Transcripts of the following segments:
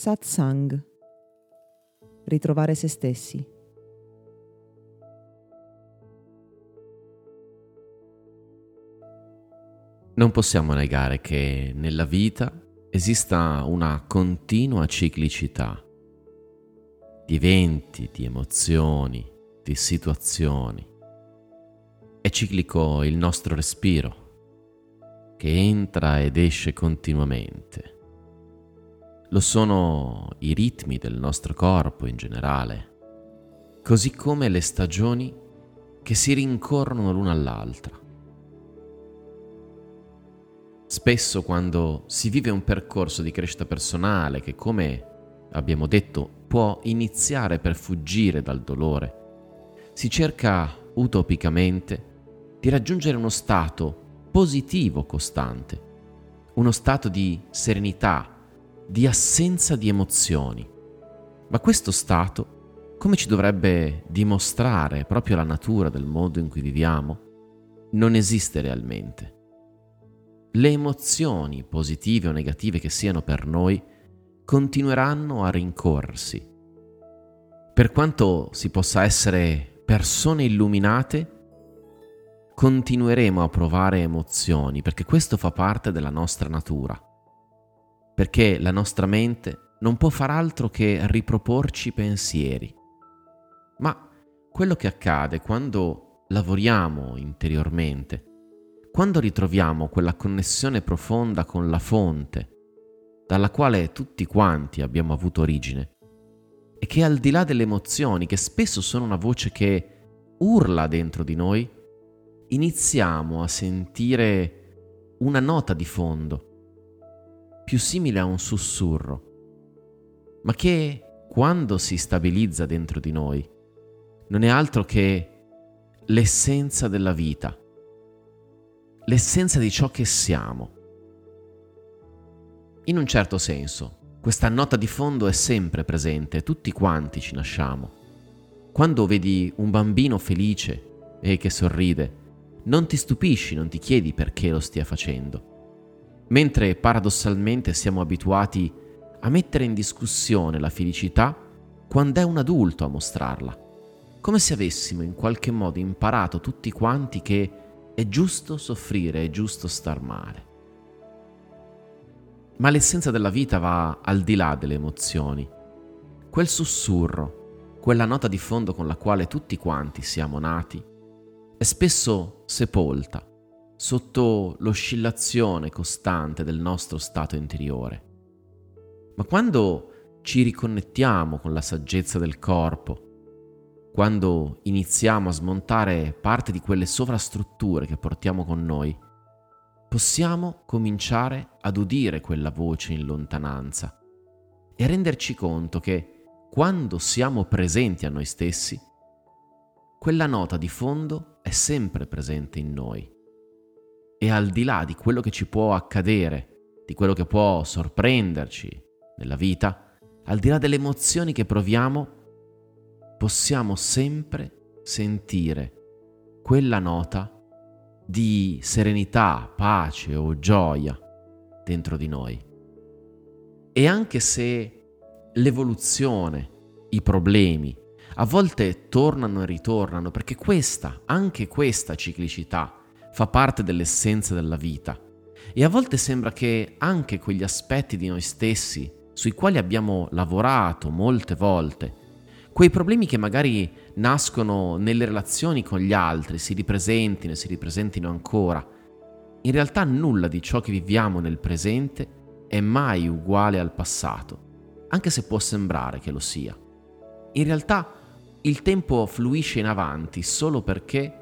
Satsang. Ritrovare se stessi. Non possiamo negare che nella vita esista una continua ciclicità di eventi, di emozioni, di situazioni. È ciclico il nostro respiro, che entra ed esce continuamente lo sono i ritmi del nostro corpo in generale, così come le stagioni che si rincorrono l'una all'altra. Spesso quando si vive un percorso di crescita personale che, come abbiamo detto, può iniziare per fuggire dal dolore, si cerca utopicamente di raggiungere uno stato positivo costante, uno stato di serenità, di assenza di emozioni. Ma questo stato, come ci dovrebbe dimostrare proprio la natura del mondo in cui viviamo, non esiste realmente. Le emozioni, positive o negative che siano per noi, continueranno a rincorrersi. Per quanto si possa essere persone illuminate, continueremo a provare emozioni perché questo fa parte della nostra natura perché la nostra mente non può far altro che riproporci pensieri. Ma quello che accade quando lavoriamo interiormente, quando ritroviamo quella connessione profonda con la fonte, dalla quale tutti quanti abbiamo avuto origine, e che al di là delle emozioni, che spesso sono una voce che urla dentro di noi, iniziamo a sentire una nota di fondo più simile a un sussurro, ma che quando si stabilizza dentro di noi non è altro che l'essenza della vita, l'essenza di ciò che siamo. In un certo senso, questa nota di fondo è sempre presente, tutti quanti ci nasciamo. Quando vedi un bambino felice e che sorride, non ti stupisci, non ti chiedi perché lo stia facendo mentre paradossalmente siamo abituati a mettere in discussione la felicità quando è un adulto a mostrarla, come se avessimo in qualche modo imparato tutti quanti che è giusto soffrire, è giusto star male. Ma l'essenza della vita va al di là delle emozioni. Quel sussurro, quella nota di fondo con la quale tutti quanti siamo nati, è spesso sepolta sotto l'oscillazione costante del nostro stato interiore. Ma quando ci riconnettiamo con la saggezza del corpo, quando iniziamo a smontare parte di quelle sovrastrutture che portiamo con noi, possiamo cominciare ad udire quella voce in lontananza e a renderci conto che quando siamo presenti a noi stessi, quella nota di fondo è sempre presente in noi e al di là di quello che ci può accadere, di quello che può sorprenderci nella vita, al di là delle emozioni che proviamo, possiamo sempre sentire quella nota di serenità, pace o gioia dentro di noi. E anche se l'evoluzione, i problemi, a volte tornano e ritornano, perché questa, anche questa ciclicità, fa parte dell'essenza della vita. E a volte sembra che anche quegli aspetti di noi stessi, sui quali abbiamo lavorato molte volte, quei problemi che magari nascono nelle relazioni con gli altri, si ripresentino e si ripresentino ancora, in realtà nulla di ciò che viviamo nel presente è mai uguale al passato, anche se può sembrare che lo sia. In realtà il tempo fluisce in avanti solo perché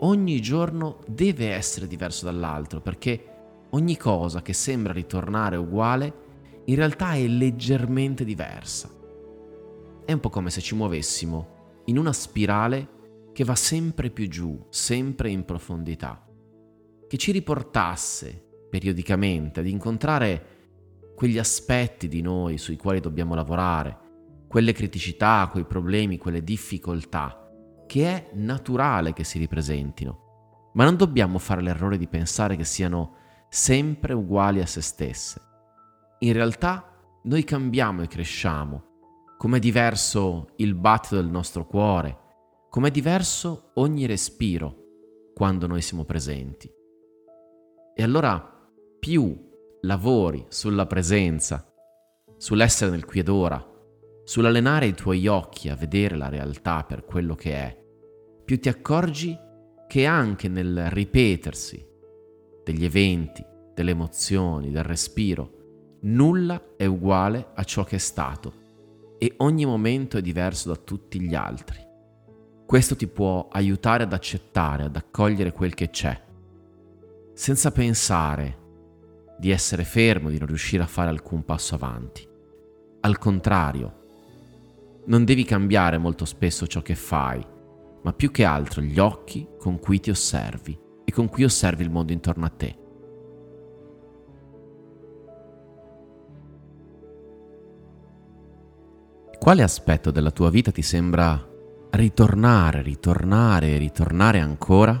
ogni giorno deve essere diverso dall'altro perché ogni cosa che sembra ritornare uguale in realtà è leggermente diversa. È un po' come se ci muovessimo in una spirale che va sempre più giù, sempre in profondità, che ci riportasse periodicamente ad incontrare quegli aspetti di noi sui quali dobbiamo lavorare, quelle criticità, quei problemi, quelle difficoltà che è naturale che si ripresentino, ma non dobbiamo fare l'errore di pensare che siano sempre uguali a se stesse. In realtà noi cambiamo e cresciamo, com'è diverso il battito del nostro cuore, com'è diverso ogni respiro quando noi siamo presenti. E allora più lavori sulla presenza, sull'essere nel qui ed ora, sull'allenare i tuoi occhi a vedere la realtà per quello che è, più ti accorgi che anche nel ripetersi degli eventi, delle emozioni, del respiro, nulla è uguale a ciò che è stato e ogni momento è diverso da tutti gli altri. Questo ti può aiutare ad accettare, ad accogliere quel che c'è, senza pensare di essere fermo, di non riuscire a fare alcun passo avanti. Al contrario, non devi cambiare molto spesso ciò che fai, ma più che altro gli occhi con cui ti osservi e con cui osservi il mondo intorno a te. Quale aspetto della tua vita ti sembra ritornare, ritornare e ritornare ancora?